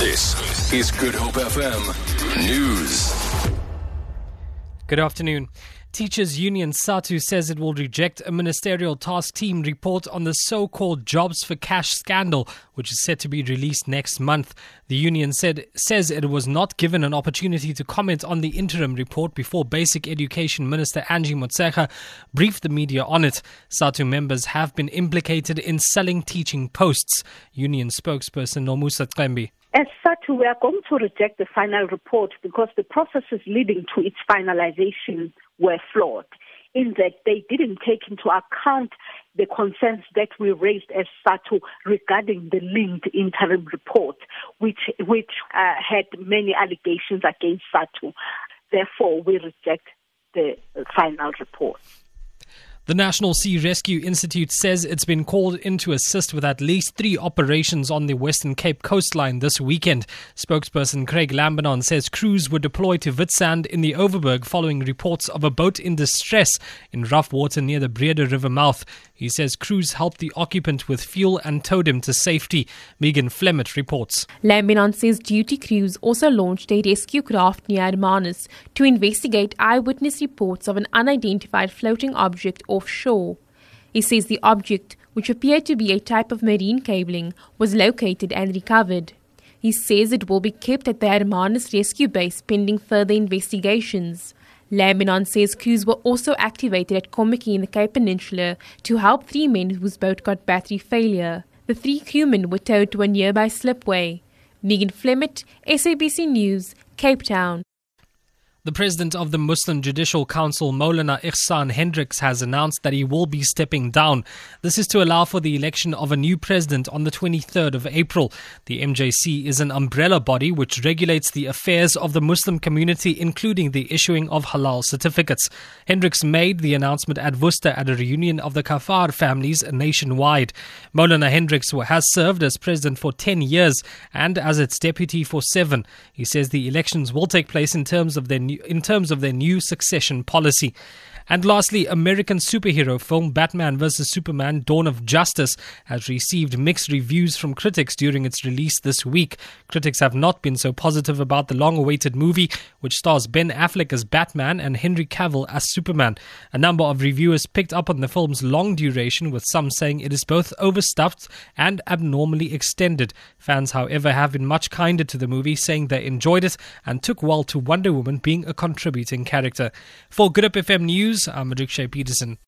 This is Good Hope FM News. Good afternoon. Teachers Union SADTU says it will reject a ministerial task team report on the so called Jobs for Cash scandal, which is set to be released next month. The union said says it was not given an opportunity to comment on the interim report before Basic Education Minister Angie Motshekga briefed the media on it. SADTU members have been implicated in selling teaching posts. Union spokesperson Nomusa Cembi. As such, we are going to reject the final report because the processes leading to its finalization were flawed in that they didn't take into account the concerns that we raised as SADTU regarding the linked interim report, which, which uh, had many allegations against SADTU. Therefore, we reject the final report. The National Sea Rescue Institute says it's been called in to assist with at least three operations on the Western Cape coastline this weekend. Spokesperson Craig Lambinon says crews were deployed to Witsand in the Overberg following reports of a boat in distress in rough water near the Breede River mouth. He says crews helped the occupant with fuel and towed him to safety. Megan Flemmett reports. Lambinon says duty crews also launched a rescue craft near Hermanus to investigate eyewitness reports of an unidentified floating object offshore. He says the object, which appeared to be a type of marine cabling, was located and recovered. He says it will be kept at the Hermanus rescue base pending further investigations. Lambinon says crews were also activated at Kommetjie in the Cape Peninsula to help three men whose boat got battery failure. The three crewmen were towed to a nearby slipway. Megan Flemmett, SABC News, Cape Town. The president of the Muslim Judicial Council, Maulana Ihsan Hendricks, has announced that he will be stepping down. This is to allow for the election of a new president on the 23rd of April. The MJC is an umbrella body which regulates the affairs of the Muslim community, including the issuing of halal certificates. Hendricks made the announcement at Worcester at a reunion of the Kafar families nationwide. Maulana Hendricks has served as president for 10 years and as its deputy for seven. He says the elections will take place in terms of their in terms of their new succession policy. And lastly, American superhero film Batman vs. Superman Dawn of Justice has received mixed reviews from critics during its release this week. Critics have not been so positive about the long awaited movie, which stars Ben Affleck as Batman and Henry Cavill as Superman. A number of reviewers picked up on the film's long duration, with some saying it is both overstuffed and abnormally extended. Fans, however, have been much kinder to the movie, saying they enjoyed it and took well to Wonder Woman being a contributing character. For Good Hope FM News, I'm Rikshay Peterson.